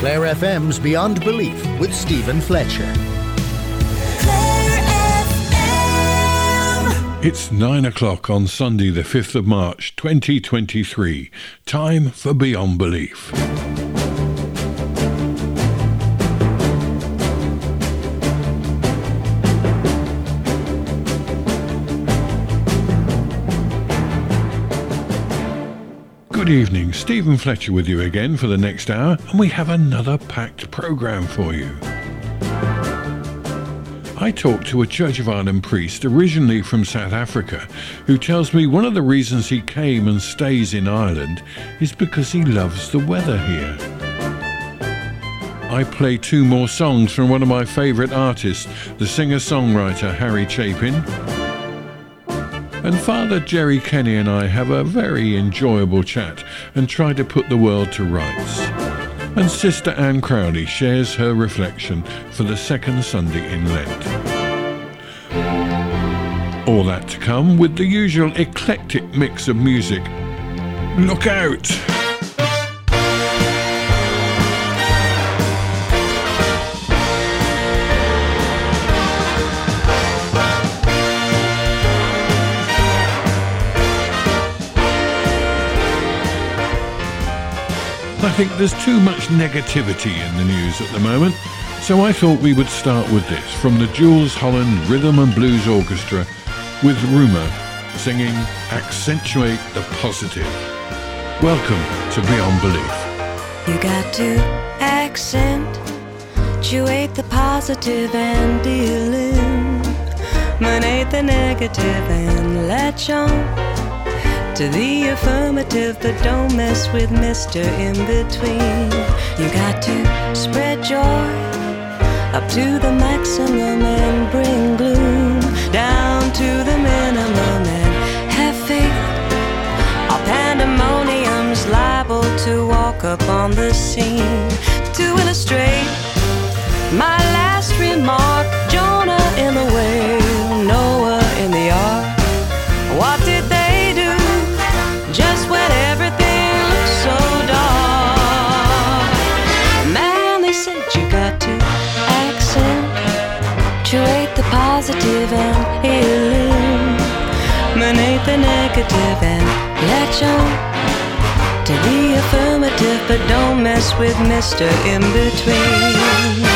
Clare FM's Beyond Belief with Stephen Fletcher. It's nine o'clock on Sunday, the 5th of March, 2023. Time for Beyond Belief. Good evening, Stephen Fletcher with you again for the next hour, and we have another packed programme for you. I talked to a Church of Ireland priest originally from South Africa who tells me one of the reasons he came and stays in Ireland is because he loves the weather here. I play two more songs from one of my favourite artists, the singer songwriter Harry Chapin. And Father Jerry Kenny and I have a very enjoyable chat and try to put the world to rights and Sister Anne Crowley shares her reflection for the second Sunday in Lent. All that to come with the usual eclectic mix of music. Look out! I think there's too much negativity in the news at the moment, so I thought we would start with this from the Jools Holland Rhythm and Blues Orchestra with Rumer singing Accentuate the Positive. Welcome to Beyond Belief. You got to accentuate the positive and deal in, eliminate the negative and latch on to the affirmative, but don't mess with Mr. In Between. You got to spread joy up to the maximum and bring gloom down to the minimum and have faith. Our pandemonium's liable to walk up on the scene to illustrate my last remark. Jonah in the whale, Noah in the ark. Eliminate the negative and latch on to the affirmative, but don't mess with Mr. In Between.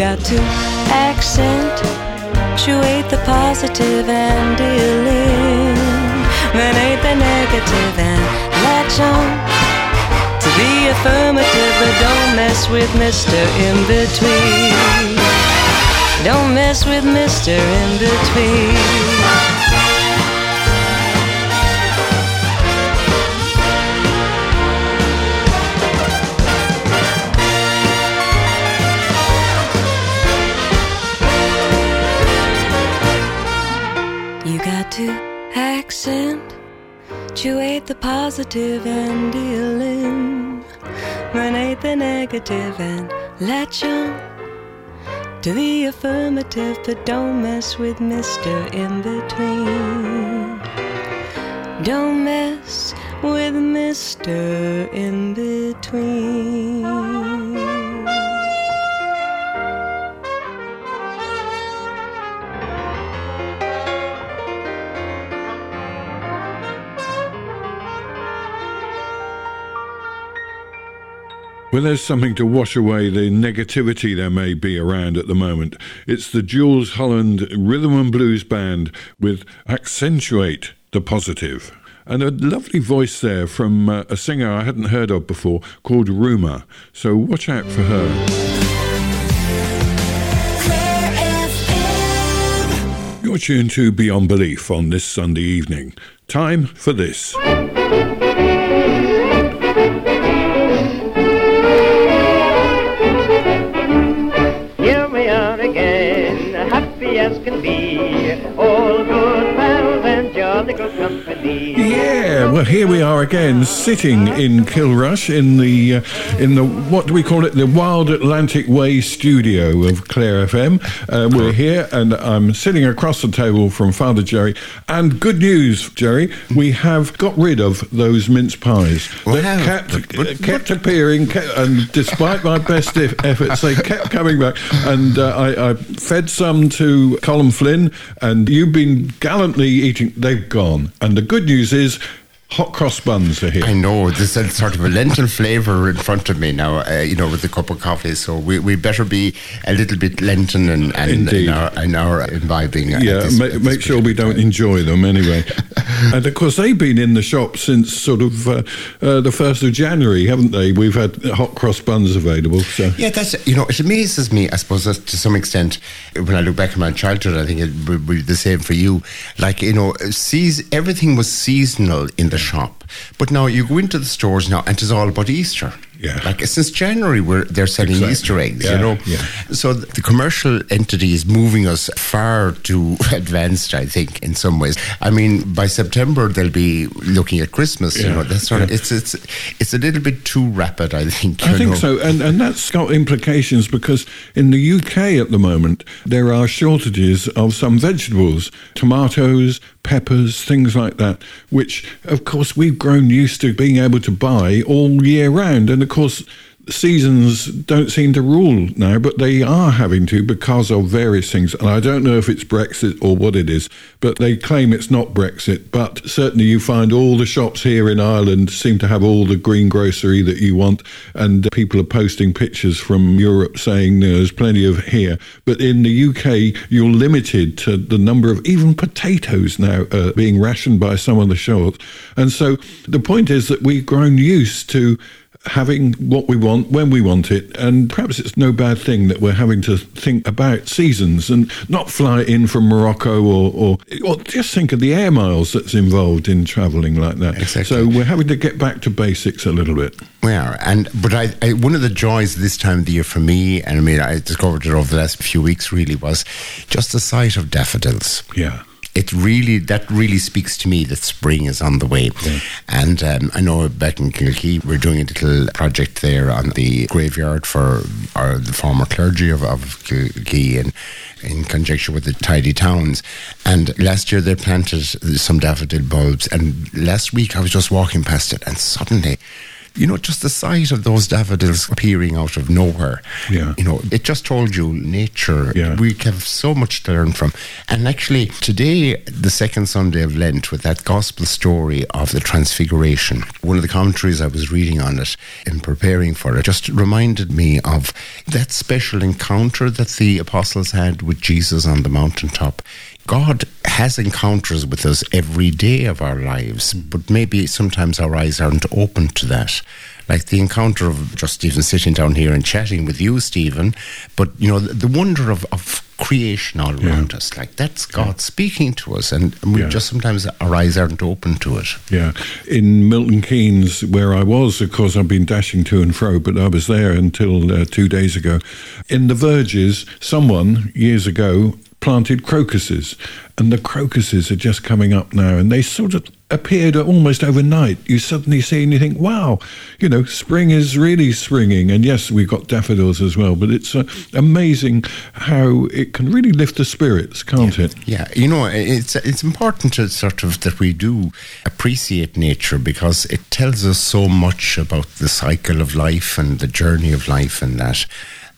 Got to accentuate the positive and eliminate the negative and latch on to the affirmative, but don't mess with Mr. In Between. Don't mess with Mr. In Between. Accentuate the positive and eliminate the negative and latch on to the affirmative, but don't mess with Mr. In Between. Don't mess with Mr. In Between. Well, there's something to wash away the negativity there may be around at the moment. It's the Jools Holland Rhythm and Blues Band with Accentuate the Positive. And a lovely voice there from uh, a singer I hadn't heard of before called Rumer. So watch out for her. You're tuned to Beyond Belief on this Sunday evening. Time for this. Good company. Yeah, well, here we are again, sitting in Kilrush in the uh, in the what do we call it? The Wild Atlantic Way studio of Clare FM. Uh, we're here, and I'm sitting across the table from Father Jerry. And good news, Jerry, we have got rid of those mince pies Wow, that kept but- kept appearing, kept, and despite my best eff- efforts, they kept coming back. And uh, I, I fed some to Colin Flynn, and you've been gallantly eating. They've gone, and the good news is. Hot cross buns are here. I know there's a sort of a lentil flavour in front of me now, uh, you know, with a cup of coffee. So we, we better be a little bit Lenten and, and in, our, in our imbibing. Yeah, this- ma- make sure we don't enjoy them anyway. and of course, they've been in the shop since sort of uh, uh, the 1st of January, haven't they? We've had hot cross buns available. So. Yeah, that's you know it amazes me. I suppose that to some extent, when I look back at my childhood, I think it would be the same for you. Like you know, seas- everything was seasonal in the shop, but now you go into the stores now, and it's all about Easter. Yeah. like since January, we're they're selling Exactly. Easter eggs. Yeah, You know, yeah. so the commercial entity is moving us far too advanced. I think in some ways. I mean, by September they'll be looking at Christmas. You know, that's sort of it's it's it's a little bit too rapid. I think. I think know. so, and and that's got implications because in the UK at the moment there are shortages of some vegetables, tomatoes, peppers, things like that, which of course we've grown used to being able to buy all year round, and of course. Seasons don't seem to rule now, but they are having to because of various things. And I don't know if it's Brexit or what it is, but they claim it's not Brexit. But certainly you find all the shops here in Ireland seem to have all the green grocery that you want. And people are posting pictures from Europe saying there's plenty of here. But in the UK, you're limited to the number of even potatoes now uh, being rationed by some of the shops. And so the point is that we've grown used to having what we want when we want it. And perhaps it's no bad thing that we're having to think about seasons and not fly in from Morocco or, or, or just think of the air miles that's involved in travelling like that. Exactly. So we're having to get back to basics a little bit. We are, and but I, I one of the joys this time of the year for me, and I mean I discovered it over the last few weeks, really was just the sight of daffodils. Yeah. It really that really speaks to me that spring is on the way, and um, I know back in Kilkee we're doing a little project there on the graveyard for our, the former clergy of, of Kilkee and in conjunction with the tidy towns. And last year they planted some daffodil bulbs, and last week I was just walking past it, and suddenly you know, just the sight of those daffodils appearing out of nowhere. Yeah. You know, it just told you nature. Yeah. We have so much to learn from. And actually, today, the second Sunday of Lent, with that gospel story of the Transfiguration, one of the commentaries I was reading on it in preparing for it just reminded me of that special encounter that the apostles had with Jesus on the mountaintop. God has encounters with us every day of our lives, but maybe sometimes our eyes aren't open to that. Like the encounter of just even sitting down here and chatting with you, Stephen, but you know, the, the wonder of, of creation all around us. Like that's God speaking to us, and we Yeah. just sometimes our eyes aren't open to it. Yeah. In Milton Keynes, where I was, of course, I've been dashing to and fro, but I was there until uh, two days ago. In the verges, someone years ago planted crocuses, and the crocuses are just coming up now, and they sort of appeared almost overnight. You suddenly see and you think, wow, you know, spring is really springing. And yes, we've got daffodils as well, but it's uh, amazing how it can really lift the spirits, can't it? Yeah, you know, it's it's important to sort of that we do appreciate nature because it tells us so much about the cycle of life and the journey of life and that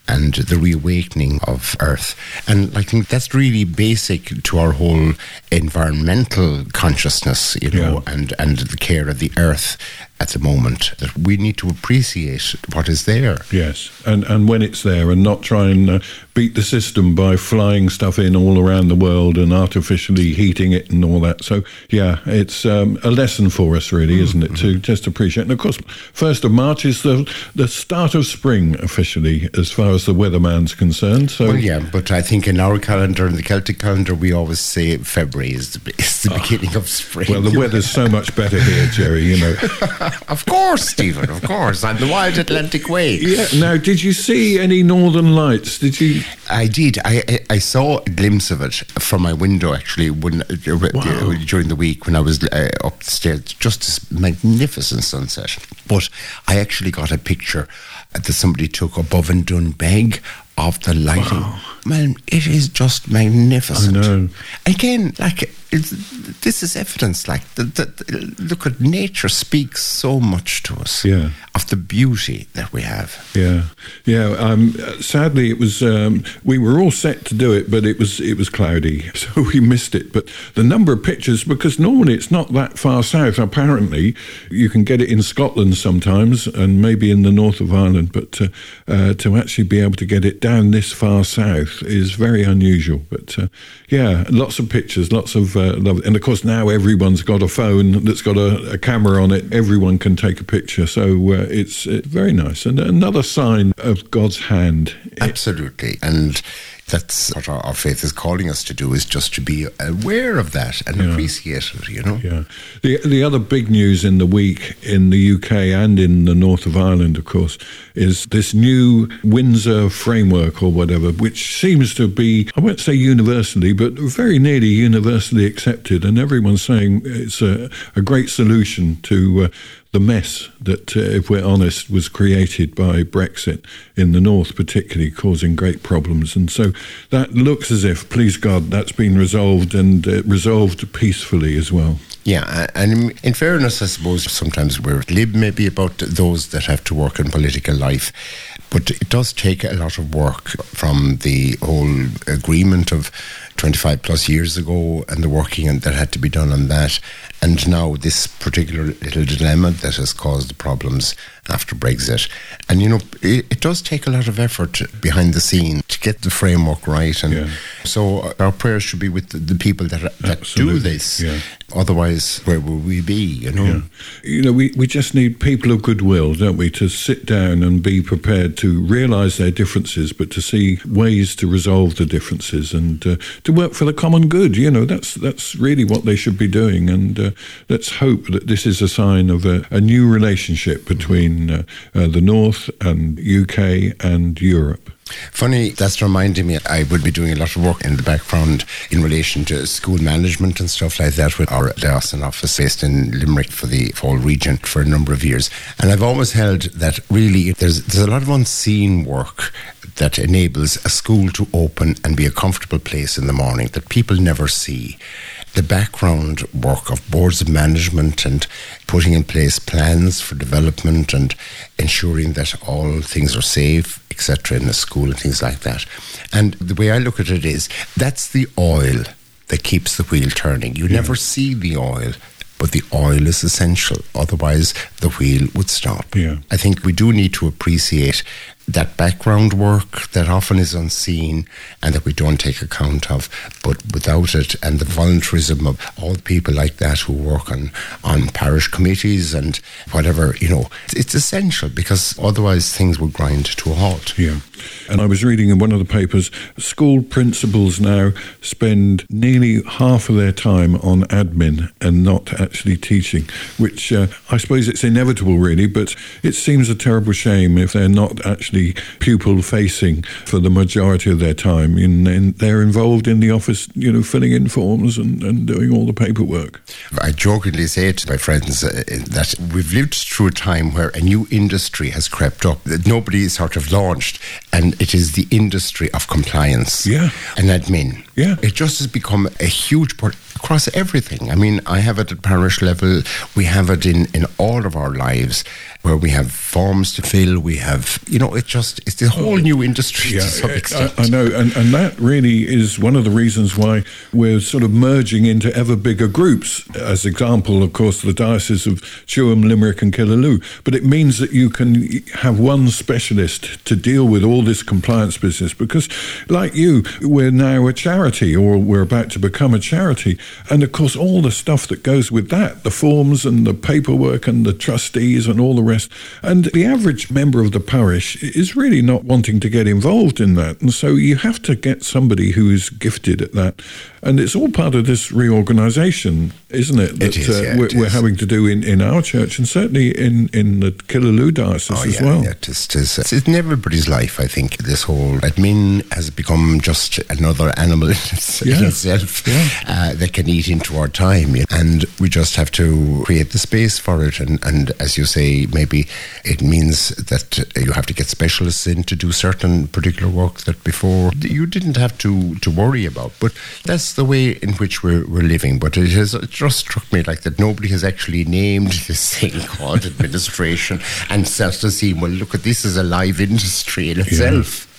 and the reawakening of earth and i think that's really basic to our whole environmental consciousness you know Yeah. and and the care of the earth at the moment that we need to appreciate what is there Yes, and and when it's there, and not try and uh, beat the system by flying stuff in all around the world and artificially heating it and all that. So yeah, it's um, a lesson for us, really, isn't it? To just appreciate. And of course, first of March is the the start of spring officially, as far as the weatherman's concerned. So Well, yeah, but I think in our calendar, in the Celtic calendar, we always say February is the, is the beginning of spring. well, the weather's so much better here, Jerry. You know. of course, Stephen, of course. I'm the wild Atlantic way. Yeah. Now, did you see any northern lights? Did you? I did. I, I I saw a glimpse of it from my window actually when uh, Wow. during the week when I was uh, upstairs. Just this magnificent sunset. But I actually got a picture that somebody took above and done Doonbeg of the lighting. Man, it is just magnificent. I know. Again, like it's, this is evidence. Like the, the, look at nature speaks so much to us. Yeah. Of the beauty that we have. Yeah, yeah. Um, sadly, it was. Um, we were all set to do it, but it was it was cloudy, so we missed it. But the number of pictures, because normally it's not that far south. Apparently, you can get it in Scotland sometimes, and maybe in the north of Ireland. But uh, uh, to actually be able to get it down this far south is very unusual. But uh, yeah, lots of pictures, lots of uh, love. And of course, now everyone's got a phone that's got a, a camera on it. Everyone can take a picture, so uh, it's, it's very nice and another sign of God's hand. Absolutely. And that's what our, our faith is calling us to do is just to be aware of that and appreciate it, you know? Yeah. The the other big news in the week in the UK and in the north of Ireland, of course, is this new Windsor framework or whatever, which seems to be I won't say universally, but very nearly universally accepted, and everyone's saying it's a, a great solution to. Uh, the mess that, uh, if we're honest, was created by Brexit in the north, particularly causing great problems. And so that looks as if, please God, that's been resolved and uh, resolved peacefully as well. Yeah, and in- fairness, I suppose sometimes we're glib maybe about those that have to work in political life, but it does take a lot of work from the whole agreement of 25 plus years ago and the working that had to be done on that, and now this particular little dilemma that has caused the problems after Brexit. And you know, it, it does take a lot of effort behind the scene to get the framework right, and Yeah. so our prayers should be with the, the people that that do this. yeah. Otherwise, where will we be? You know. Yeah. You know, we, we just need people of goodwill, don't we, to sit down and be prepared to realise their differences, but to see ways to resolve the differences and uh, to work for the common good. You know, that's that's really what they should be doing. And uh, let's hope that this is a sign of a, a new relationship between uh, uh, the North and UK and Europe. Funny, that's reminding me, I would be doing a lot of work in the background in relation to school management and stuff like that with our Dawson office based in Limerick for the Fall region for a number of years. And I've always held that really there's, there's a lot of unseen work that enables a school to open and be a comfortable place in the morning that people never see. The background work of boards of management and putting in place plans for development and ensuring that all things are safe, etc., in the school and things like that. And the way I look at it is that's the oil that keeps the wheel turning. You never see the oil, but the oil is essential. Otherwise, the wheel would stop. Yeah. I think we do need to appreciate that background work that often is unseen and that we don't take account of. But without it and the voluntarism of all the people like that who work on, on parish committees and whatever, you know, it's essential because otherwise things will grind to a halt. Yeah. And I was reading in one of the papers school principals now spend nearly half of their time on admin and not actually teaching, which uh, I suppose it's inevitable, really, but it seems a terrible shame if they're not actually pupil facing for the majority of their time. In, in, they're involved in the office, you know, filling in forms and, and doing all the paperwork. I jokingly say to my friends uh, that we've lived through a time where a new industry has crept up that nobody sort of launched, and it is the industry of compliance Yeah. and admin. Yeah. It just has become a huge part. Across everything. I mean, I have it at parish level. We have it in, in all of our lives where we have forms to fill. We have, you know, it just, it's the whole new industry to some extent. I, I know. And, and that really is one of the reasons why we're sort of merging into ever bigger groups. As example, of course, the Diocese of Tuam, Limerick and Killaloe. But it means that you can have one specialist to deal with all this compliance business because, like you, we're now a charity or we're about to become a charity. And of course, all the stuff that goes with that, the forms and the paperwork and the trustees and all the rest. And the average member of the parish is really not wanting to get involved in that. And so you have to get somebody who is gifted at that. And it's all part of this reorganisation, isn't it? That, it is, uh, yeah, we're, we're, having to do in, in our church and certainly in, in the Killaloe diocese oh, as yeah, well. Yeah, it is, it is. It's in everybody's life, I think, this whole admin has become just another animal in, yeah. itself yeah. uh, that can eat into our time. And we just have to create the space for it. And, and as you say, maybe it means that you have to get specialists in to do certain particular work that before you didn't have to, to worry about. But that's the way in which we're, we're living. But it has it just struck me like that nobody has actually named this thing called administration and starts to see, well, look at this as a live industry in itself. Yeah,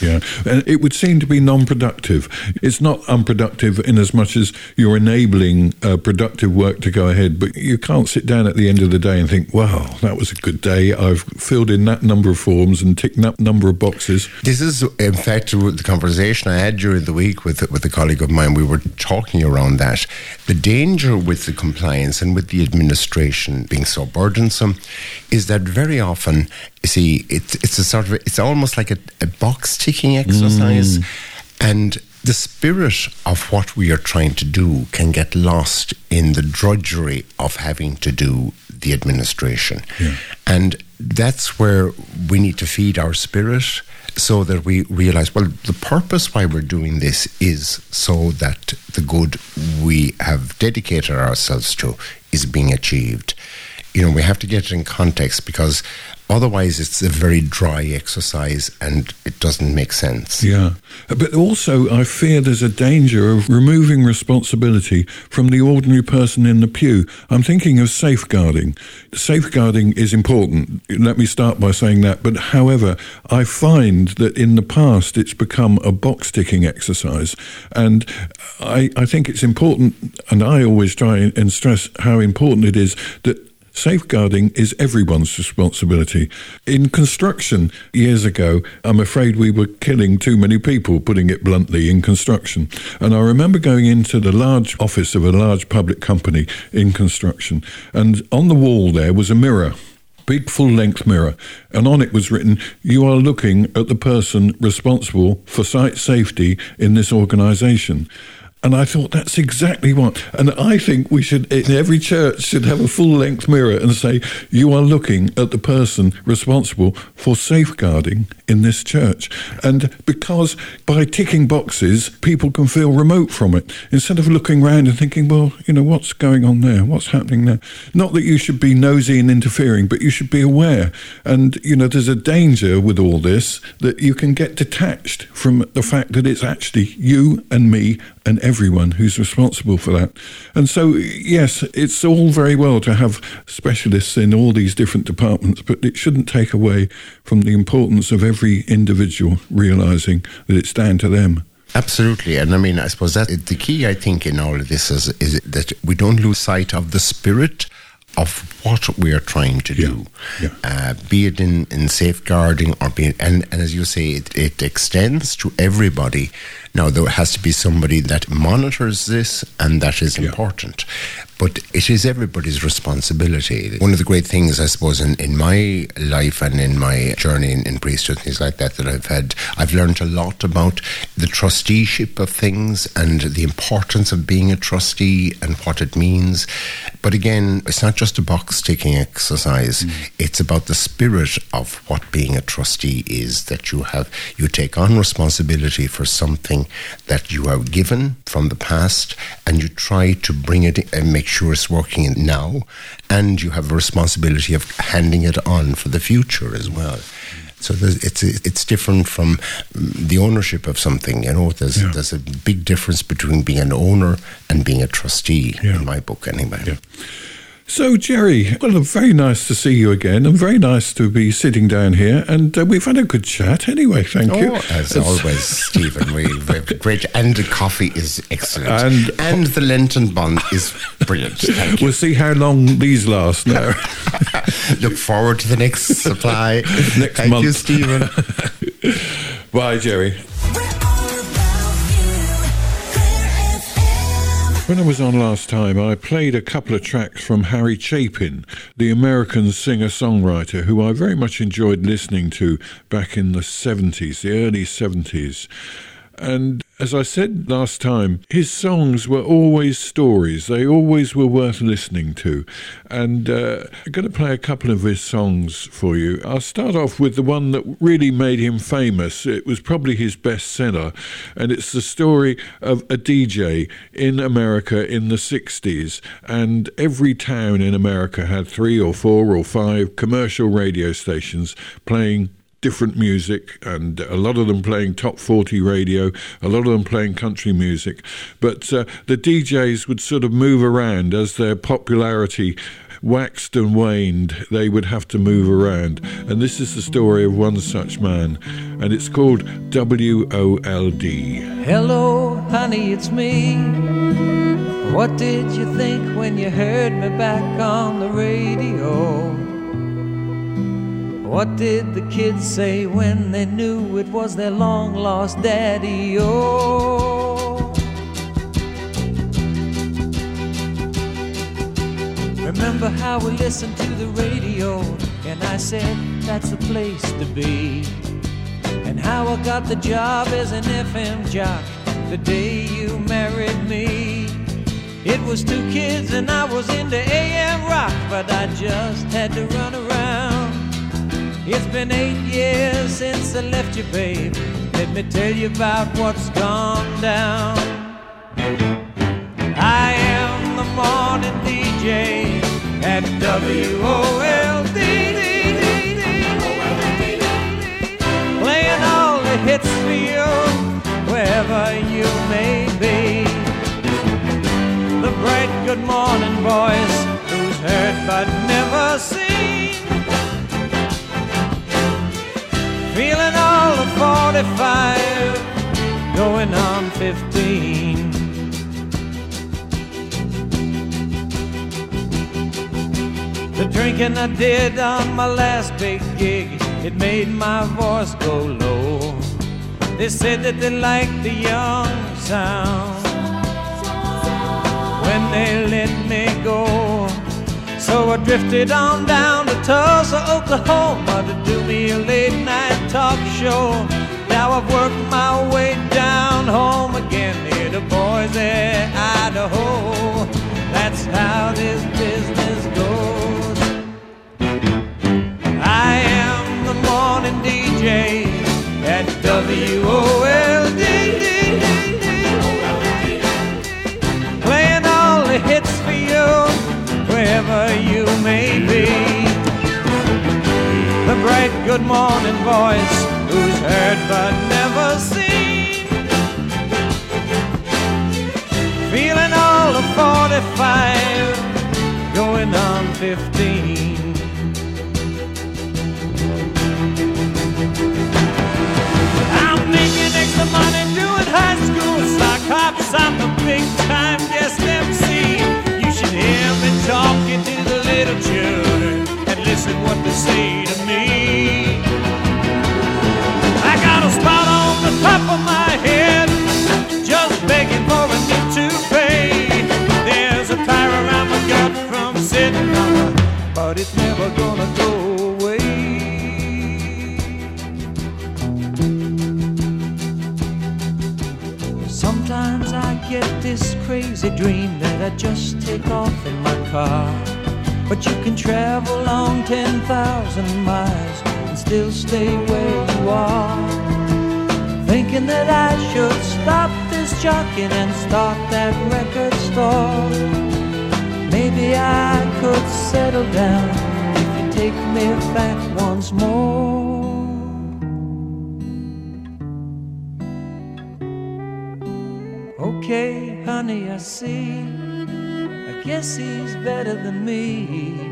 yeah. And it would seem to be non productive. It's not unproductive in as much as you're enabling uh, productive work to go ahead, but you can't sit down at the end of the day and think, wow, that was a good day. I've filled in that number of forms and ticked that number of boxes. This is, in fact, the conversation I had during the week with, with a colleague of mine. We were talking around that. The danger with the compliance and with the administration being so burdensome is that very often, you see, it's, it's a sort of, it's almost like a, a box ticking exercise. Mm. And the spirit of what we are trying to do can get lost in the drudgery of having to do the administration. Yeah. And that's where we need to feed our spirit so that we realize, well, the purpose why we're doing this is so that the good we have dedicated ourselves to is being achieved. You know, we have to get it in context because Otherwise, it's a very dry exercise and it doesn't make sense. Yeah. But also, I fear there's a danger of removing responsibility from the ordinary person in the pew. I'm thinking of safeguarding. Safeguarding is important. Let me start by saying that. But however, I find that in the past it's become a box ticking exercise. And I, I think it's important, and I always try and stress how important it is that Safeguarding is everyone's responsibility. In construction, years ago, I'm afraid we were killing too many people, putting it bluntly, in construction. And I remember going into the large office of a large public company in construction, and on the wall there was a mirror big full length mirror, and on it was written, You are looking at the person responsible for site safety in this organisation. And I thought that's exactly what. And I think we should, in every church, should have a full length mirror and say, you are looking at the person responsible for safeguarding in this church. And because by ticking boxes, people can feel remote from it instead of looking around and thinking, well, you know, what's going on there? What's happening there? Not that you should be nosy and interfering, but you should be aware. And, you know, there's a danger with all this that you can get detached from the fact that it's actually you and me and everyone who's responsible for that. And so, yes, it's all very well to have specialists in all these different departments, but it shouldn't take away from the importance of every individual realizing that it's down to them. Absolutely, and I mean, I suppose that the key. I think in all of this is, is that we don't lose sight of the spirit of what we are trying to do, yeah, yeah. Uh, be it in, in safeguarding or be it, and, and as you say, it, it extends to everybody. Now, there has to be somebody that monitors this, and that is Yeah. important. But it is everybody's responsibility. One of the great things, I suppose, in, in my life and in my journey in, in priesthood, things like that, that I've had, I've learned a lot about the trusteeship of things and the importance of being a trustee and what it means. But again, it's not just a box ticking exercise. Mm. It's about the spirit of what being a trustee is that you have, you take on responsibility for something something that you are given from the past and you try to bring it and make sure it's working now. And you have a responsibility of handing it on for the future as well. So it's it's different from the ownership of something. You know, there's yeah. there's a big difference between being an owner and being a trustee. Yeah. In my book, anyway. Yeah. So, Jerry, well, very nice to see you again, and very nice to be sitting down here. And uh, we've had a good chat anyway. Thank oh, you. As it's always, Stephen, we, have great, and the coffee is excellent, and, and the Lenten bun is brilliant. we'll see how long these last now. Look forward to the next supply next Thank month. you, Stephen. Bye, Jerry. When I was on last time, I played a couple of tracks from Harry Chapin, the American singer songwriter who I very much enjoyed listening to back in the 70s, the early 70s. And as I said last time, his songs were always stories. They always were worth listening to. And uh, I'm going to play a couple of his songs for you. I'll start off with the one that really made him famous. It was probably his best seller, and it's the story of a DJ in America in the 60s. And every town in America had three or four or five commercial radio stations playing different music, and a lot of them playing top 40 radio, a lot of them playing country music. But uh, the DJs would sort of move around as their popularity waxed and waned, they would have to move around. And this is the story of one such man, and it's called WOLD. Hello, honey, it's me. What did you think when you heard me back on the radio? What did the kids say when they knew it was their long lost daddy? Oh. Remember how we listened to the radio, and I said that's the place to be. And how I got the job as an FM jock the day you married me. It was two kids, and I was into AM rock, but I just had to run around. It's been eight years since I left you, babe. Let me tell you about what's gone down. I am the morning DJ at WOLD. Playing all the hits for you, wherever you may be. The bright good morning voice who's heard but never seen. Feeling all of 45, going on 15. The drinking I did on my last big gig, it made my voice go low. They said that they liked the young sound when they let me drifted on down to Tulsa, Oklahoma to do me a late night talk show. Now I've worked my way down home again near to Boise, Idaho. That's how this business goes. I am the morning DJ at WOLD. May be. The bright good morning voice who's heard but never seen. Feeling all of 45, going on 15. I'm making extra money doing high school sock hops. I'm the big time little children and listen what they say to me. I got a spot on the top of my head, just begging for a new toupee. There's a tire around my gut from sitting on it, but it's never gonna go away. Sometimes I get this crazy dream that I just take off in my car. But you can travel on 10,000 miles and still stay where you are. thinking that I should stop this jockeying and start that record store. Maybe I could settle down if you take me back once more. Okay, honey, I see. Guess he's better than me.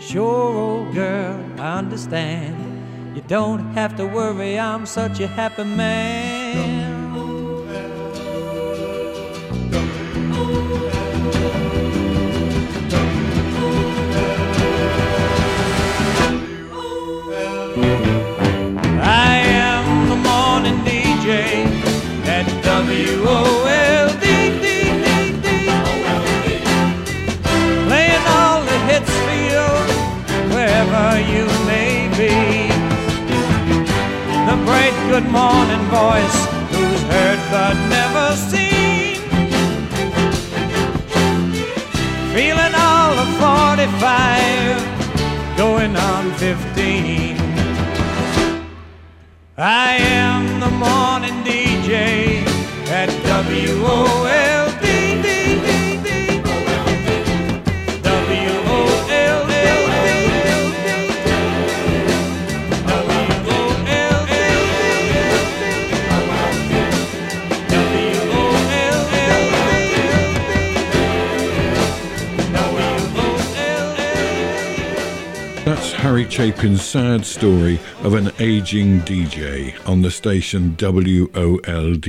Sure, old girl, I understand. You don't have to worry, I'm such a happy man. Good morning voice who's heard but never seen. Feeling all of 45, going on 15. I am the morning DJ at WOLD. Chapin's sad story of an aging DJ on the station WOLD.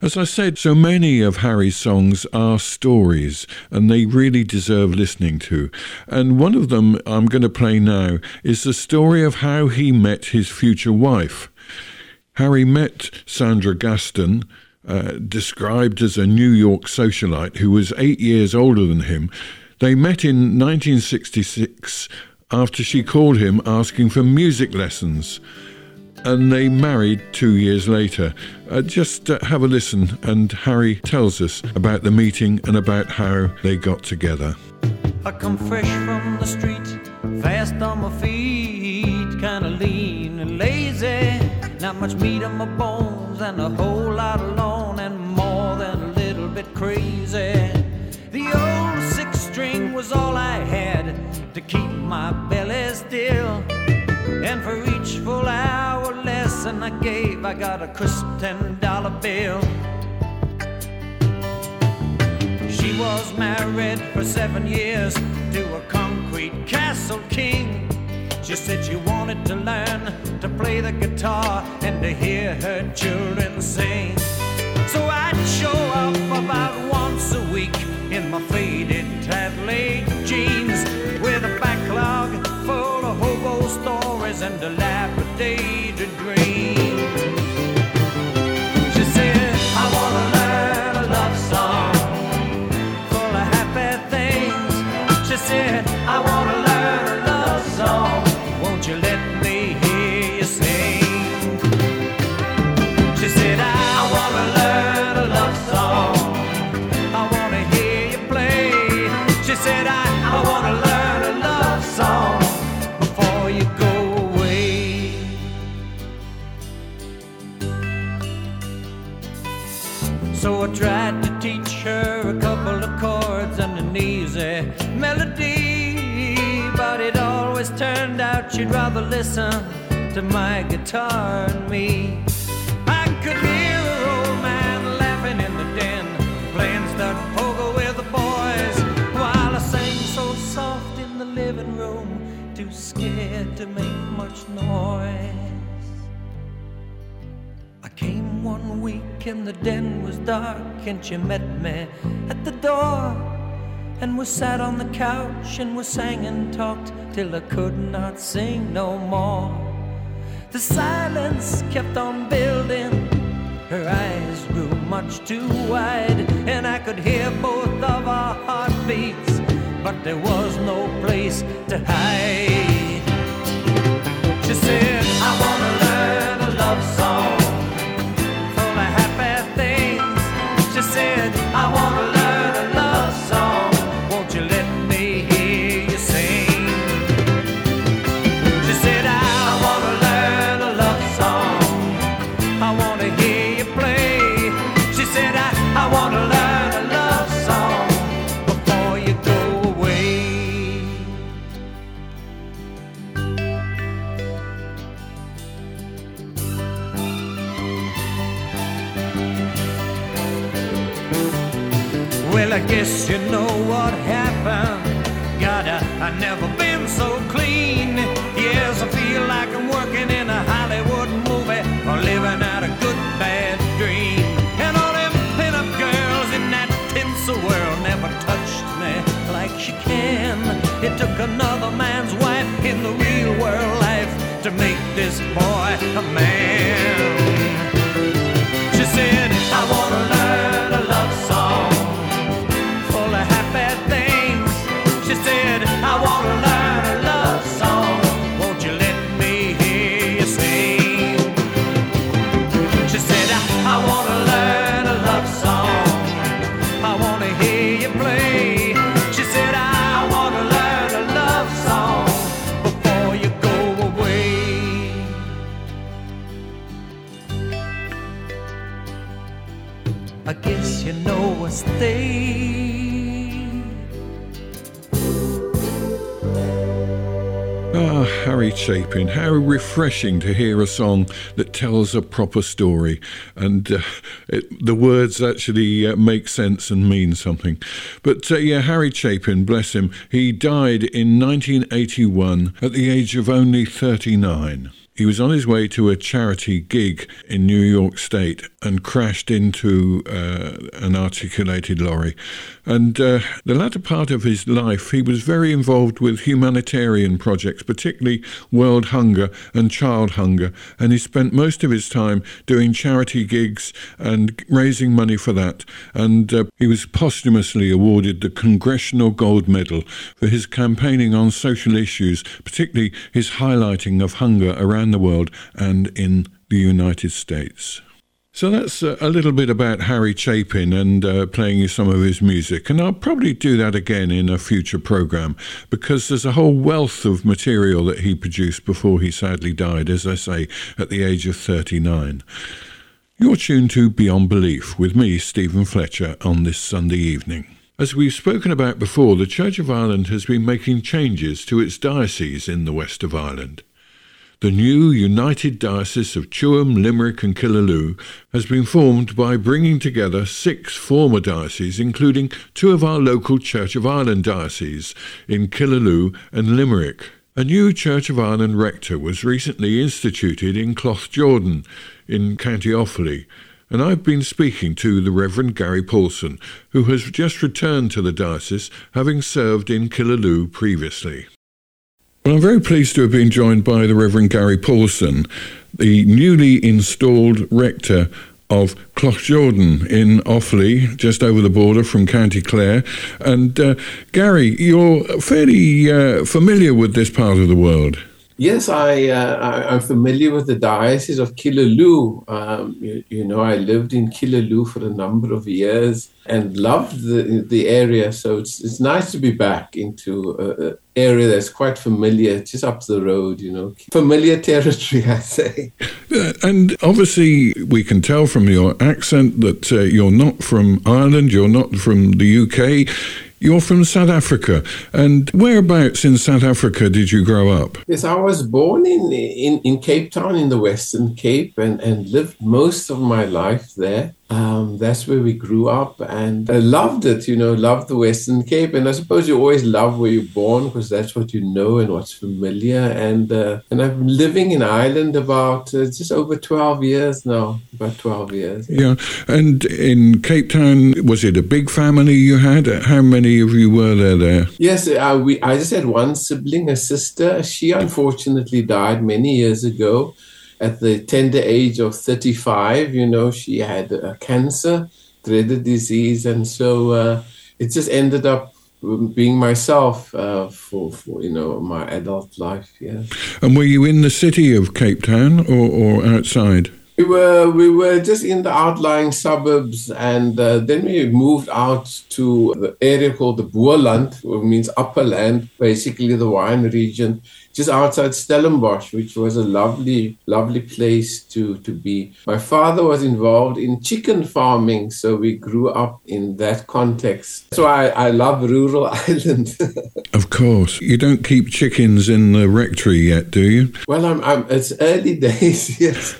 As I said, so many of Harry's songs are stories and they really deserve listening to. And one of them I'm going to play now is the story of how he met his future wife. Harry met Sandra Gaston, uh, described as a New York socialite who was eight years older than him. They met in 1966 after she called him asking for music lessons. And they married two years later. Uh, just uh, have a listen, and Harry tells us about the meeting and about how they got together. I come fresh from the street, fast on my feet, kinda lean and lazy. Not much meat on my bones, and a whole lot alone, and more than a little bit crazy. The old six string was all I had to keep my belly still. And for each full hour lesson I gave, I got a crisp ten dollar bill. She was married for seven years to a concrete castle king. She said she wanted to learn to play the guitar and to hear her children sing. So I'd show up about once a week in my faded tattly jeans with a backlog full of hobo stories and dilapidated So I tried to teach her a couple of chords and an easy melody. But it always turned out she'd rather listen to my guitar and me. I could hear her old man laughing in the den, playing stud poker with the boys, while I sang so soft in the living room, too scared to make much noise. One week and the den was dark, and she met me at the door. And we sat on the couch and we sang and talked till I could not sing no more. The silence kept on building, her eyes grew much too wide, and I could hear both of our heartbeats, but there was no place to hide. She said, I wanna learn a love song another man's wife in the real world life to make this boy a man. Chapin, how refreshing to hear a song that tells a proper story and uh, it, the words actually uh, make sense and mean something. But uh, yeah, Harry Chapin, bless him, he died in 1981 at the age of only 39. He was on his way to a charity gig in New York State and crashed into uh, an articulated lorry. And uh, the latter part of his life, he was very involved with humanitarian projects, particularly world hunger and child hunger. And he spent most of his time doing charity gigs and raising money for that. And uh, he was posthumously awarded the Congressional Gold Medal for his campaigning on social issues, particularly his highlighting of hunger around the world and in the United States. So that's uh, a little bit about Harry Chapin and uh, playing you some of his music. And I'll probably do that again in a future program because there's a whole wealth of material that he produced before he sadly died, as I say, at the age of 39. You're tuned to Beyond Belief with me, Stephen Fletcher, on this Sunday evening. As we've spoken about before, the Church of Ireland has been making changes to its diocese in the west of Ireland. The new United Diocese of Tuam, Limerick, and Killaloe has been formed by bringing together six former dioceses, including two of our local Church of Ireland dioceses in Killaloe and Limerick. A new Church of Ireland rector was recently instituted in Cloughjordan in County Offaly, and I've been speaking to the Reverend Gary Paulson, who has just returned to the diocese, having served in Killaloe previously. Well, I'm very pleased to have been joined by the Reverend Gary Paulson, the newly installed rector of Cloughjordan in Offaly, just over the border from County Clare. And uh, Gary, you're fairly uh, familiar with this part of the world. Yes, I, uh, I I'm familiar with the diocese of Killaloe. Um, you, you know, I lived in Killaloe for a number of years and loved the the area. So it's it's nice to be back into an area that's quite familiar, just up the road. You know, familiar territory, I say. And obviously, we can tell from your accent that uh, you're not from Ireland, you're not from the UK. You're from South Africa. And whereabouts in South Africa did you grow up? Yes, I was born in, in, in Cape Town in the Western Cape and, and lived most of my life there. Um, that's where we grew up and I loved it, you know, loved the Western Cape. And I suppose you always love where you're born because that's what you know and what's familiar. And uh, and I've been living in Ireland about uh, just over 12 years now, about 12 years. Yeah. And in Cape Town, was it a big family you had? How many of you were there there? Yes, uh, we, I just had one sibling, a sister. She unfortunately died many years ago at the tender age of 35. You know, she had uh, cancer, dreaded disease. And so uh, it just ended up being myself uh, for, for, you know, my adult life. Yeah. And were you in the city of Cape Town or, or outside? We were we were just in the outlying suburbs, and uh, then we moved out to the area called the Boland, which means upper land, basically the wine region, just outside Stellenbosch, which was a lovely, lovely place to to be. My father was involved in chicken farming, so we grew up in that context. So I, I love rural Ireland. Of course. You don't keep chickens in the rectory yet, do you? well, I'm, I'm it's early days, yes.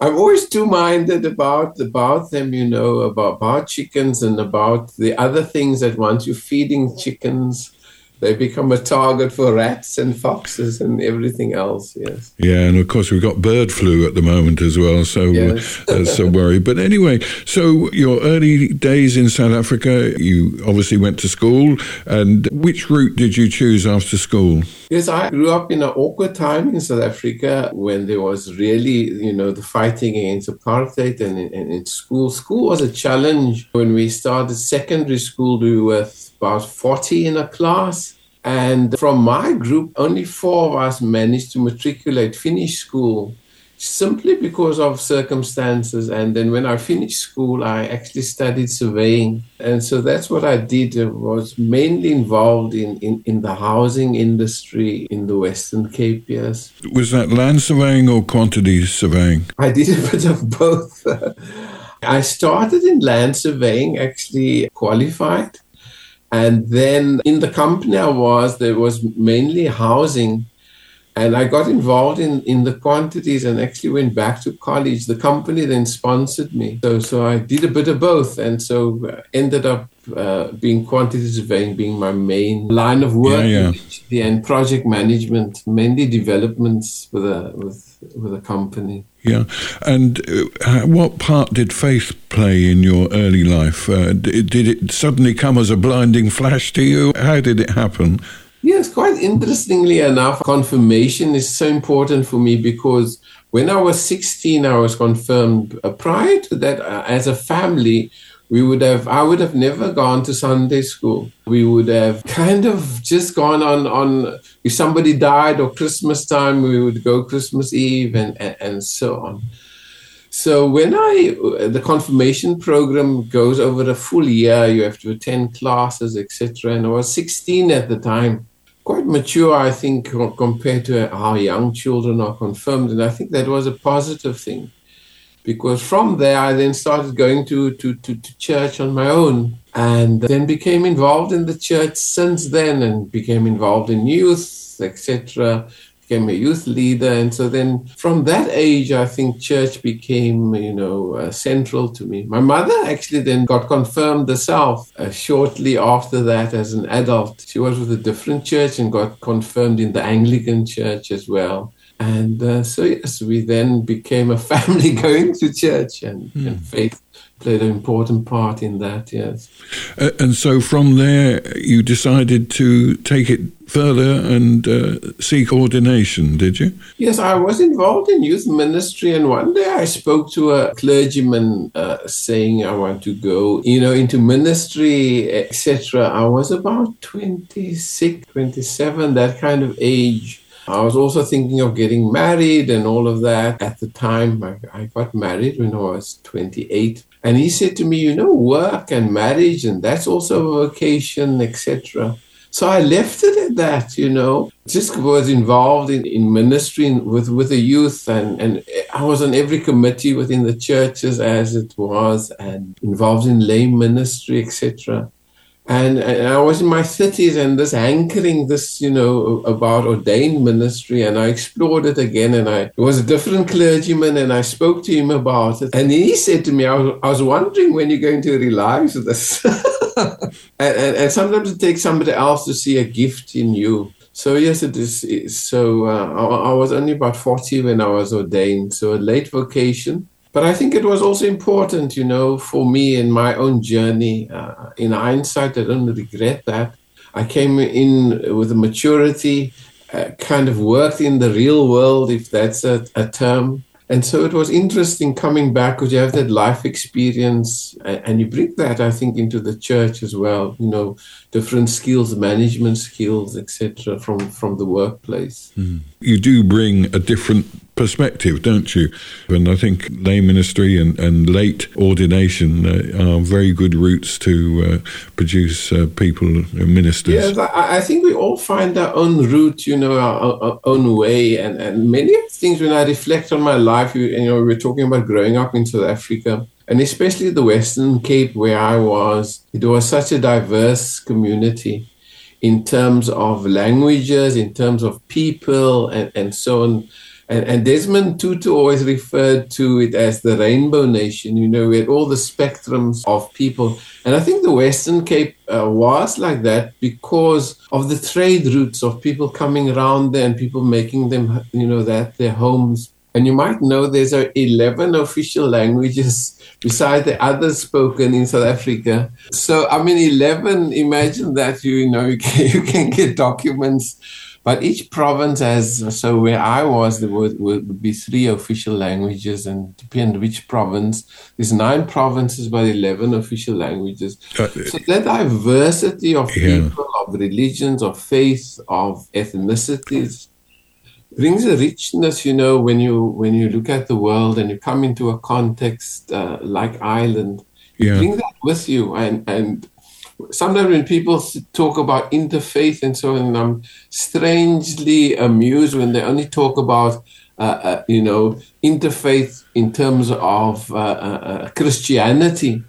I'm always two-minded about about them, you know, about, about chickens and about the other things that once you're feeding chickens, they become a target for rats and foxes and everything else. Yes. Yeah, and of course we've got bird flu at the moment as well, so Yes. uh, that's a worry. But anyway, so your early days in South Africa, you obviously went to school, and which route did you choose after school? Yes, I grew up in an awkward time in South Africa when there was really, you know, the fighting against apartheid and in, and in school. School was a challenge. When we started secondary school, we were about 40 in a class. And from my group, only four of us managed to matriculate, finish school, simply because of circumstances. And then when I finished school, I actually studied surveying. And so that's what I did. I was mainly involved in, in, in the housing industry in the Western Cape, yes. Was that land surveying or quantity surveying? I did a bit of both. I started in land surveying, actually qualified. And then in the company I was, there was mainly housing. And I got involved in, in the quantities and actually went back to college. The company then sponsored me. So, so I did a bit of both. And so uh, ended up uh, being quantity surveying being my main line of work. Yeah, yeah. And project management, mainly developments with a, with, with a company. Yeah, and uh, what part did faith play in your early life? Uh, did, did it suddenly come as a blinding flash to you? How did it happen? Yes, quite interestingly enough, confirmation is so important for me because when I was 16, I was confirmed. Uh, prior to that, uh, as a family, we would have I would have never gone to Sunday school. We would have kind of just gone on on if somebody died or Christmas time, we would go Christmas Eve and and, and so on. So when I the confirmation program goes over a full year, you have to attend classes, etc. And I was 16 at the time, quite mature, I think, compared to how young children are confirmed, and I think that was a positive thing because from there I then started going to, to, to, to, church on my own and then became involved in the church since then and became involved in youth, etc. Became a youth leader. And so then from that age, I think church became, you know, uh, central to me. My mother actually then got confirmed herself uh, shortly after that as an adult. She was with a different church and got confirmed in the Anglican church as well. And uh, so, yes, we then became a family going to church, and, mm. and, faith played an important part in that, yes. Uh, and so, from there, you decided to take it further and uh, seek ordination, did you? Yes, I was involved in youth ministry, and one day I spoke to a clergyman uh, saying I want to go, you know, into ministry, etc. I was about 26, 27, that kind of age. I was also thinking of getting married and all of that. At the time, I, I, got married when I was 28. And he said to me, You know, work and marriage, and that's also a vocation, etc. So I left it at that, you know, just was involved in, in ministry with, with the youth, and, and I was on every committee within the churches as it was, and involved in lay ministry, etc. And, and, I was in my 30s and this hankering, this, you know, about ordained ministry. And I explored it again. And I was a different clergyman and I spoke to him about it. And he said to me, I was, I was wondering when you're going to realize this. and, and, and, sometimes it takes somebody else to see a gift in you. So, yes, it is. So, uh, I, I was only about 40 when I was ordained. So, a late vocation. But I think it was also important, you know, for me in my own journey. Uh, in hindsight, I don't regret that. I came in with a maturity, uh, kind of worked in the real world, if that's a, a term. And so it was interesting coming back because you have that life experience and you bring that, I think, into the church as well, you know, different skills, management skills, etc., from, from the workplace. Mm. You do bring a different perspective, don't you? And I think lay ministry and, and late ordination uh, are very good routes to uh, produce uh, people, ministers. Yes, I, think we all find our own route, you know, our, our, own way. And, and many things, when I reflect on my life, you, you know, we we're talking about growing up in South Africa. And especially the Western Cape, where I was, it was such a diverse community in terms of languages, in terms of people, and, and so on And, and Desmond Tutu always referred to it as the rainbow nation. You know, we had all the spectrums of people. And I think the Western Cape uh, was like that because of the trade routes of people coming around there and people making them, you know, that their homes. And you might know there's uh, 11 official languages besides the others spoken in South Africa. So, I mean, 11, imagine that, you, you know, you can, you can get documents but each province has, so where I was, there would, would be three official languages, and depend which province. There's nine provinces, but 11 official languages. Uh, so that diversity of Yeah. people, of religions, of faith, of ethnicities brings a richness, you know, when you when you look at the world and you come into a context uh, like Ireland, you Yeah. bring that with you, and and sometimes when people talk about interfaith and so on, I'm strangely amused when they only talk about, uh, uh, you know, interfaith in terms of uh, uh, uh, Christianity.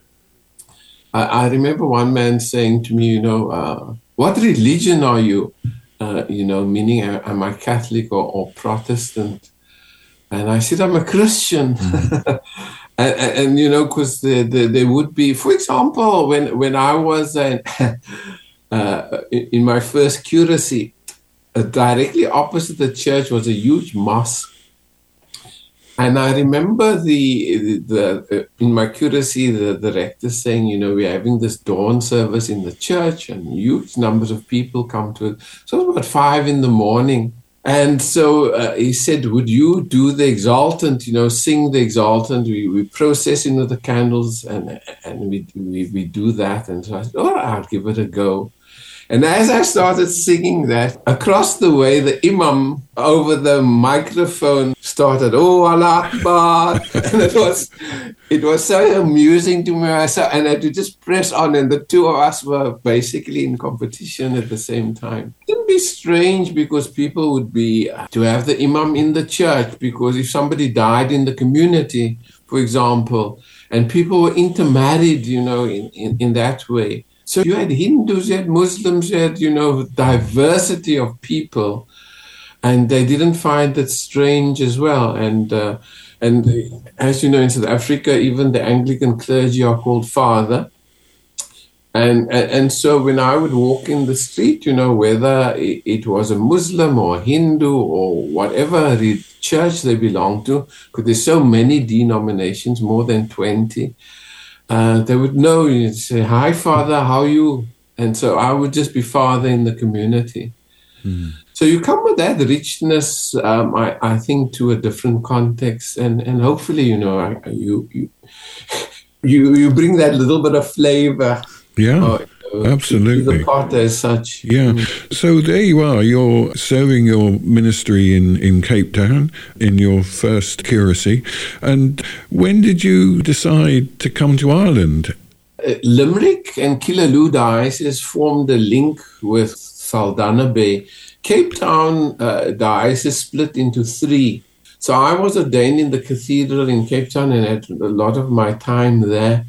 I, I remember one man saying to me, you know, uh, what religion are you? Uh, you know, meaning, am I Catholic or, or Protestant? And I said, I'm a Christian. and, and, and, you know, because there, there, there would be, for example, when, when I was uh, uh, in in my first curacy, uh, directly opposite the church was a huge mosque. And I remember the, the, the in my curacy, the, the rector saying, you know, we're having this dawn service in the church and huge numbers of people come to it. So it was about five in the morning. And so uh, he said, Would you do the Exsultet, you know, sing the Exsultet? We, we process into the candles and, and we, we, we do that. And so I said, Oh, I'll give it a go. And as I started singing that, across the way, the imam over the microphone started, "Oh Allah Akbar," and it was, it was so amusing to me. And I had to just press on, and the two of us were basically in competition at the same time. It would be strange because people would be uh, to have the imam in the church because if somebody died in the community, for example, and people were intermarried, you know, in, in, in that way. So you had Hindus, you had Muslims, you had, you know, diversity of people, and they didn't find that strange as well. And uh, and as you know, in South Africa, even the Anglican clergy are called father. And, and and so when I would walk in the street, you know, whether it, was a Muslim or Hindu or whatever church they belong to, because there's so many denominations, more than twenty uh, they would know you'd say hi father how are you? And so i would just be father in the community. So you come with that richness um, I, I think to a different context. And and hopefully you know I, you you you you bring that little bit of flavor. Yeah, to absolutely. the pot as such Yeah. So there you are. You're serving your ministry in, in Cape Town in your first curacy. And when did you decide to come to Ireland? Uh, Limerick and Killaloe Diocese formed a link with Saldanha Bay. Cape Town uh, Diocese split into three. So I was ordained in the cathedral in Cape Town and had a lot of my time there.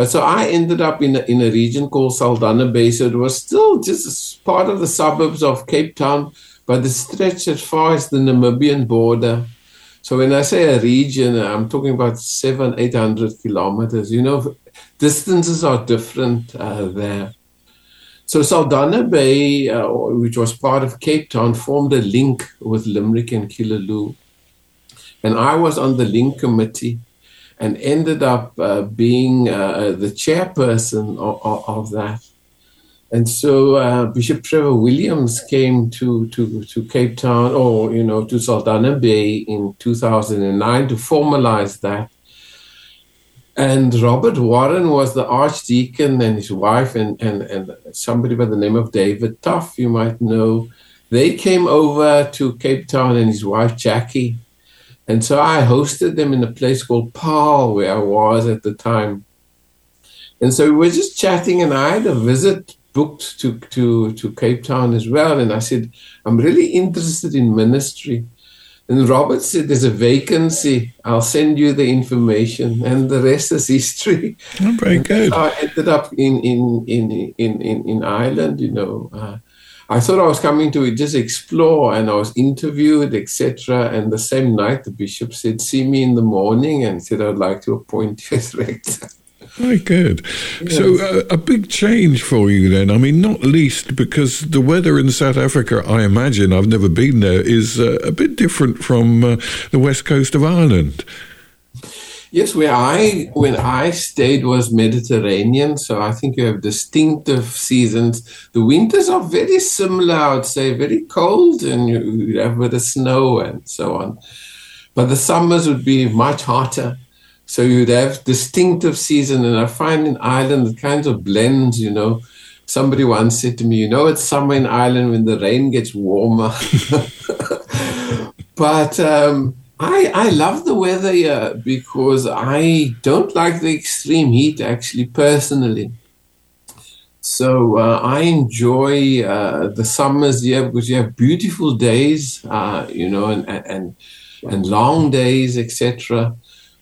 But so I ended up in a, in a region called Saldanha Bay. So it was still just part of the suburbs of Cape Town, but it stretched as far as the Namibian border. So when I say a region, I'm talking about seven, eight hundred kilometers. You know, distances are different uh, there. So Saldanha Bay, uh, which was part of Cape Town, formed a link with Limerick and Killaloe. And I was on the link committee and ended up uh, being uh, the chairperson of, of, of that. And so uh, Bishop Trevor Williams came to, to, to Cape Town, or, you know, to Saldanha Bay in 2009 to formalize that. And Robert Warren was the archdeacon and his wife and, and, and somebody by the name of David Tuff, you might know. They came over to Cape Town and his wife Jackie. And so I hosted them in a place called Paarl, where I was at the time. And so we were just chatting, and I had a visit booked to, to, to Cape Town as well. And I said, I'm really interested in ministry. And Robert said, There's a vacancy. I'll send you the information. And the rest is history. Oh, very good. I ended up in, in, in, in, in, in Ireland, you know. Uh, I thought I was coming to just explore, and I was interviewed, etc. And the same night, the bishop said, "See me in the morning," and said, "I'd like to appoint you as rector." Very good. So, uh, a big change for you then. I mean, not least because the weather in South Africa, I imagine, I've never been there, is uh, a bit different from uh, the west coast of Ireland. Yes, where I when I stayed was Mediterranean, so I think you have distinctive seasons. The winters are very similar, I would say, very cold, and you, have bit of snow and so on. But the summers would be much hotter, so you'd have distinctive season. And I find in Ireland it kind of blends. You know, somebody once said to me, "You know, it's summer in Ireland when the rain gets warmer." but um, I, I love the weather here because I don't like the extreme heat, actually, personally. So uh, I enjoy uh, the summers here because you have beautiful days, uh, you know, and, and, and long days, etc.,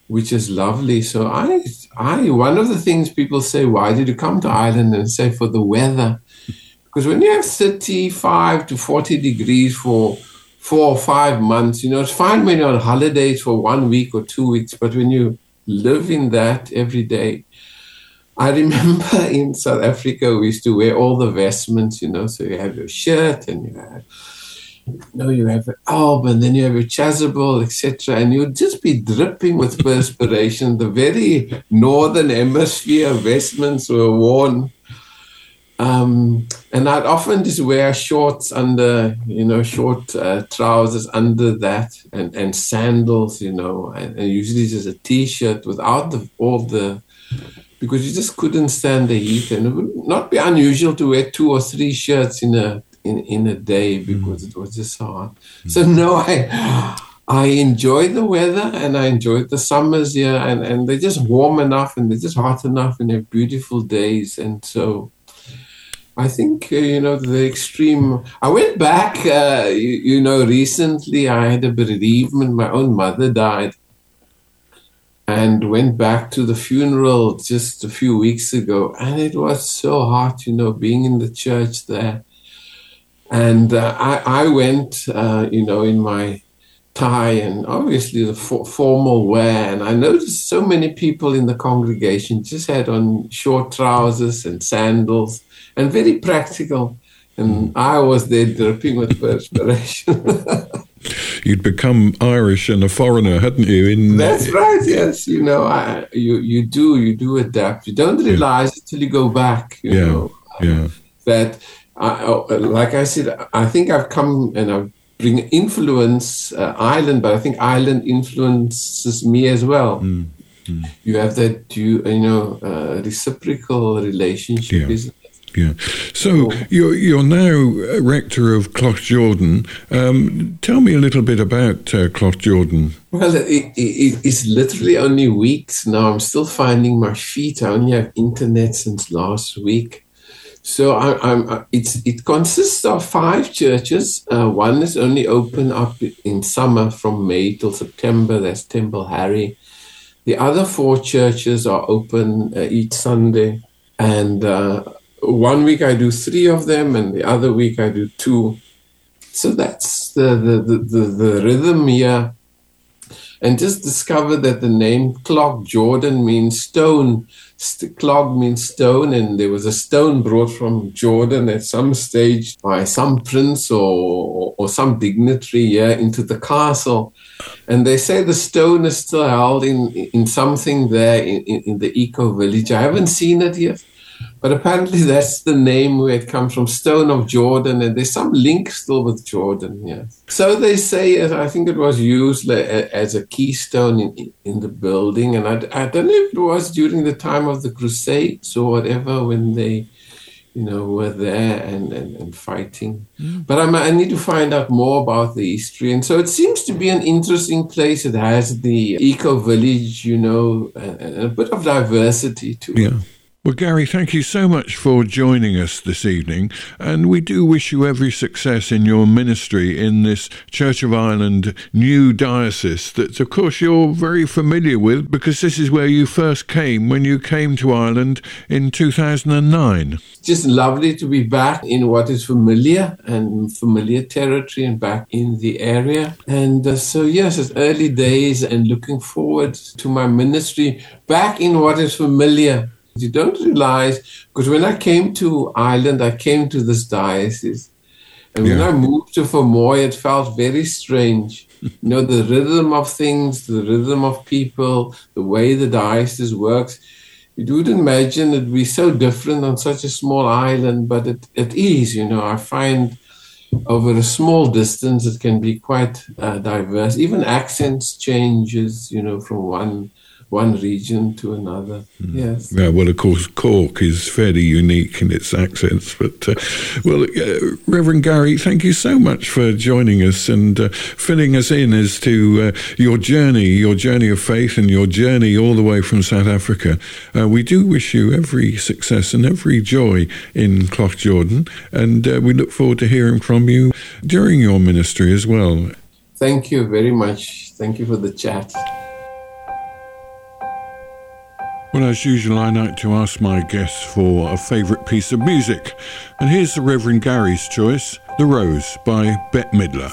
which is lovely. So I, I, one of the things people say, why did you come to Ireland? And say for the weather. Because when you have 35 to 40 degrees for four or five months. You know, it's fine when you're on holidays for one week or two weeks, but when you live in that every day, I remember in South Africa we used to wear all the vestments, you know, so you have your shirt and you have you know, you have an alb and then you have your chasuble, etc. And you'd just be dripping with perspiration. the very northern hemisphere vestments were worn um, and I'd often just wear shorts under, you know, short uh, trousers under that, and, and sandals, you know, and, and usually just a t-shirt without the all the, because you just couldn't stand the heat, and it would not be unusual to wear two or three shirts in a in, in a day because mm. it was just so hot. Mm. So no, I I enjoy the weather and I enjoy the summers here, and and they're just warm enough and they're just hot enough and they're beautiful days, and so I think, uh, you know, the extreme. I went back, uh, you, you, know, recently I had a bereavement. My own mother died. And went back to the funeral just a few weeks ago. And it was so hard, you know, being in the church there. And uh, I, I went, uh, you know, in my tie and obviously the for- formal wear. And I noticed so many people in the congregation just had on short trousers and sandals and very practical. And hmm. I was there dripping with perspiration. You'd become Irish and a foreigner, hadn't you? In that's right. Yes, you know, I, you you do you do adapt. You don't realize yeah. it till you go back. You yeah, know, yeah. That, I, oh, like I said, I think I've come and I've bring influence uh, Ireland, but I think Ireland influences me as well. Mm, mm. You have that you you know uh, reciprocal relationship, yeah. Yeah. So you're you're now rector of Cloughjordan. Um, tell me a little bit about uh, Cloughjordan. Well, it, it, it's literally only weeks now. I'm still finding my feet. I only have internet since last week. So I, it's it consists of five churches. Uh, one is only open up in summer from May till September. That's Templeharry. The other four churches are open uh, each Sunday, and uh, one week I do three of them, and the other week I do two. So that's the, the, the, the, the rhythm here. And just discover that the name Cloughjordan means stone. St- Clog means stone, and there was a stone brought from Jordan at some stage by some prince or, or some dignitary here into the castle. And they say the stone is still held in, in something there in, in, in the eco village. I haven't seen it yet. But apparently that's the name where it comes from, Stone of Jordan, and there's some link still with Jordan, yeah. So they say, it I think it was used as a keystone in, in the building, and I, I don't know if it was during the time of the Crusades or whatever when they, you know, were there and, and, and fighting. Mm. But I'm, I need to find out more about the history. And so it seems to be an interesting place. It has the eco village, you know, and, and a bit of diversity to yeah. Well, Gary, thank you so much for joining us this evening. And we do wish you every success in your ministry in this Church of Ireland new diocese that, of course, you're very familiar with because this is where you first came when you came to Ireland in 2009. Just lovely to be back in what is familiar and familiar territory and back in the area. And uh, so, yes, it's early days and looking forward to my ministry back in what is familiar you don't realize, because when I came to Ireland, I came to this diocese. And when I moved to Fermoy, it felt very strange. you know, the rhythm of things, the rhythm of people, the way the diocese works. You would imagine it'd be so different on such a small island, but it, it is, you know. I find over a small distance it can be quite uh, diverse. Even accents changes, you know, from one one region to another. Yes. Yeah, well, of course, Cork is fairly unique in its accents. But, uh, well, uh, Reverend Gary, thank you so much for joining us and uh, filling us in as to uh, your journey, your journey of faith, and your journey all the way from South Africa. Uh, we do wish you every success and every joy in Cloughjordan, and uh, we look forward to hearing from you during your ministry as well. Thank you very much. Thank you for the chat. Well, as usual, I like to ask my guests for a favourite piece of music. And here's the Reverend Gary's choice The Rose by Bette Midler.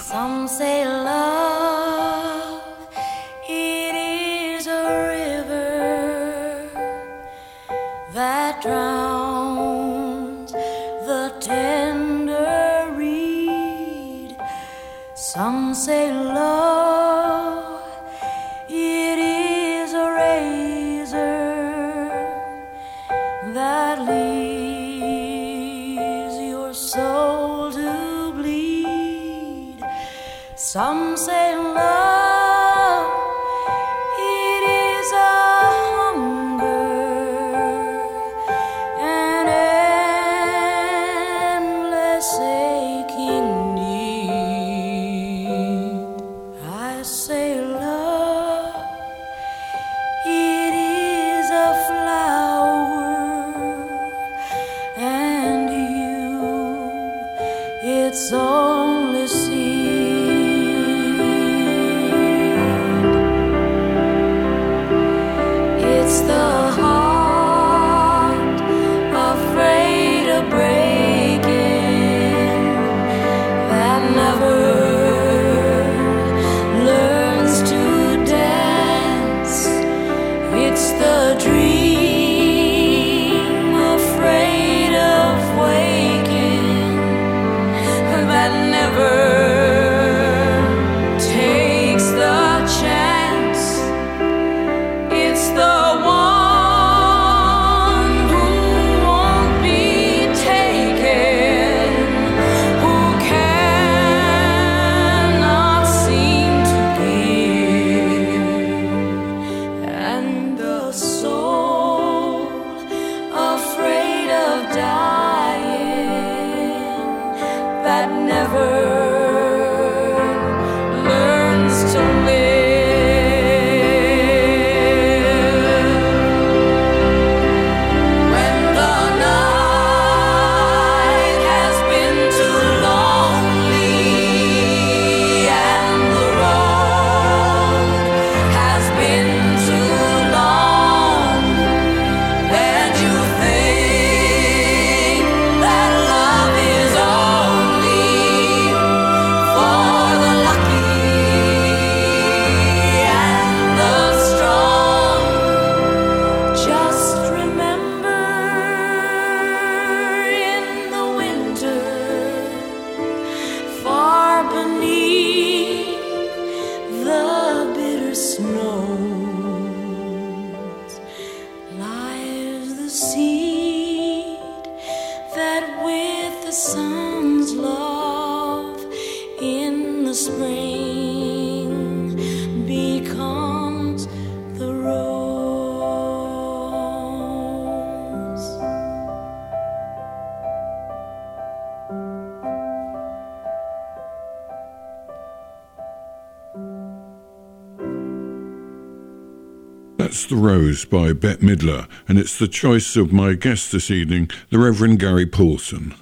Bette Midler, and it's the choice of my guest this evening, the Reverend Gary Paulson.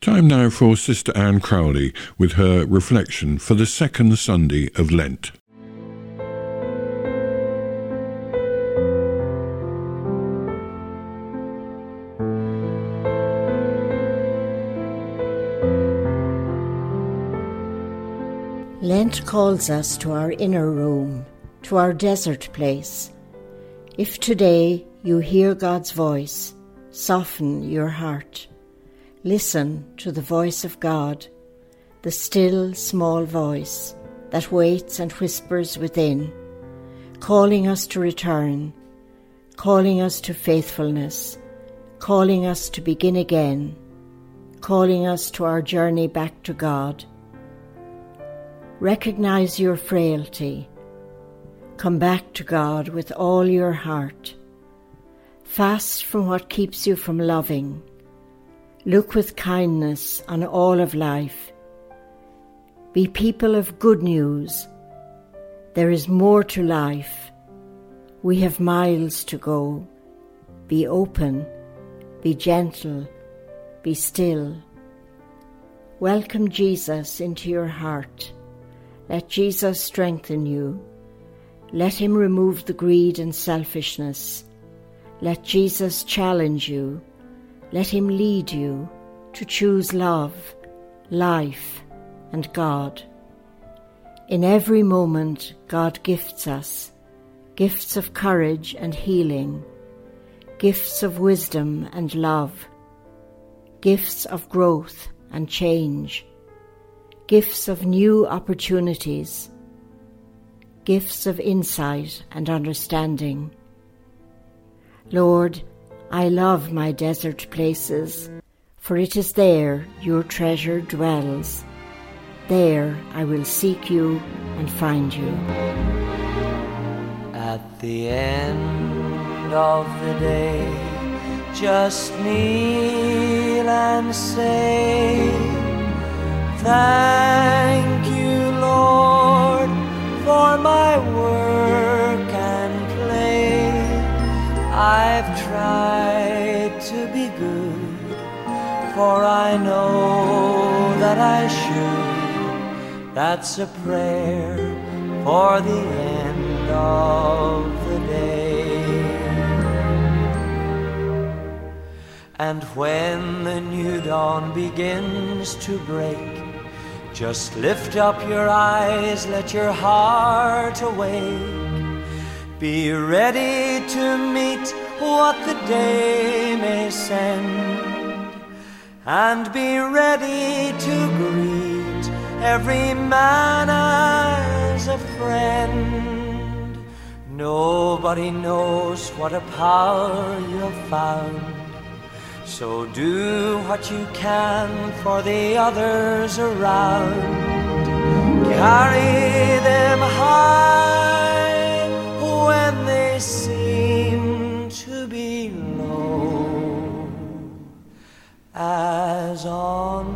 Time now for Sister Anne Crowley with her reflection for the second Sunday of Lent. Lent calls us to our inner room to our desert place. If today you hear God's voice, soften your heart. Listen to the voice of God, the still small voice that waits and whispers within, calling us to return, calling us to faithfulness, calling us to begin again, calling us to our journey back to God. Recognize your frailty Come back to God with all your heart. Fast from what keeps you from loving. Look with kindness on all of life. Be people of good news. There is more to life. We have miles to go. Be open. Be gentle. Be still. Welcome Jesus into your heart. Let Jesus strengthen you. Let him remove the greed and selfishness. Let Jesus challenge you. Let him lead you to choose love, life, and God. In every moment, God gifts us gifts of courage and healing, gifts of wisdom and love, gifts of growth and change, gifts of new opportunities gifts of insight and understanding. Lord, I love my desert places, for it is there your treasure dwells. There I will seek you and find you. At the end of the day, just kneel and say, Thank you, for my work and play. I've tried to be good, for I know that I should. That's a prayer for the end of the day. And when the new dawn begins to break, just lift up your eyes, let your heart awake. Be ready to meet what the day may send, and be ready to greet every man as a friend. Nobody knows what a power you have found so do what you can for the others around. Carry them high when they seem to be low. As on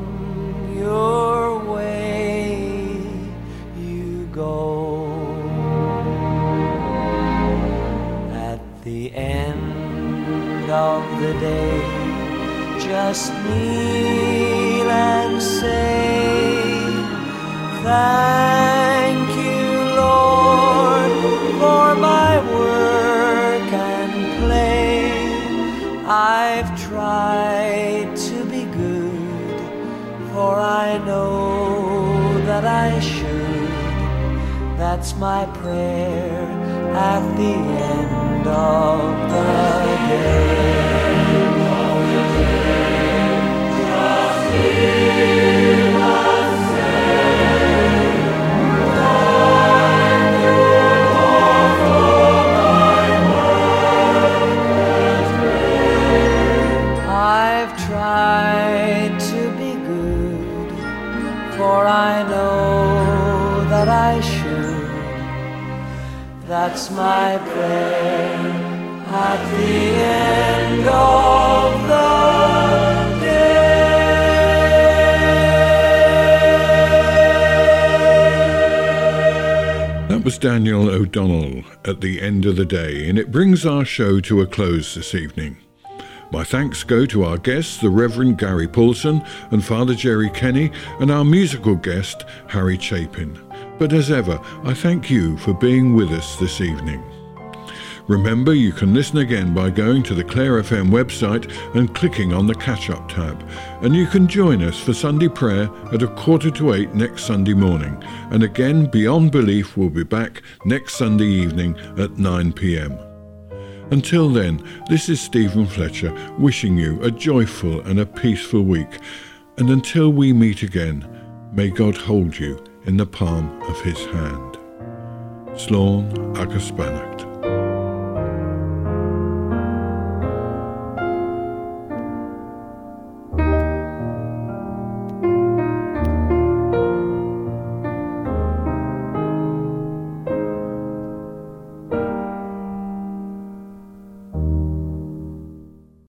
your way you go. At the end of the day just kneel and say, Thank you, Lord, for my work and play. I've tried to be good, for I know that I should. That's my prayer at the end of the day. At the end of the Daniel O'Donnell at the end of the day, and it brings our show to a close this evening. My thanks go to our guests, the Reverend Gary Paulson and Father Jerry Kenny, and our musical guest, Harry Chapin. But as ever, I thank you for being with us this evening. Remember, you can listen again by going to the Clare FM website and clicking on the Catch Up tab. And you can join us for Sunday prayer at a quarter to eight next Sunday morning. And again, Beyond Belief will be back next Sunday evening at 9 pm. Until then, this is Stephen Fletcher wishing you a joyful and a peaceful week. And until we meet again, may God hold you in the palm of his hand. Slán agus.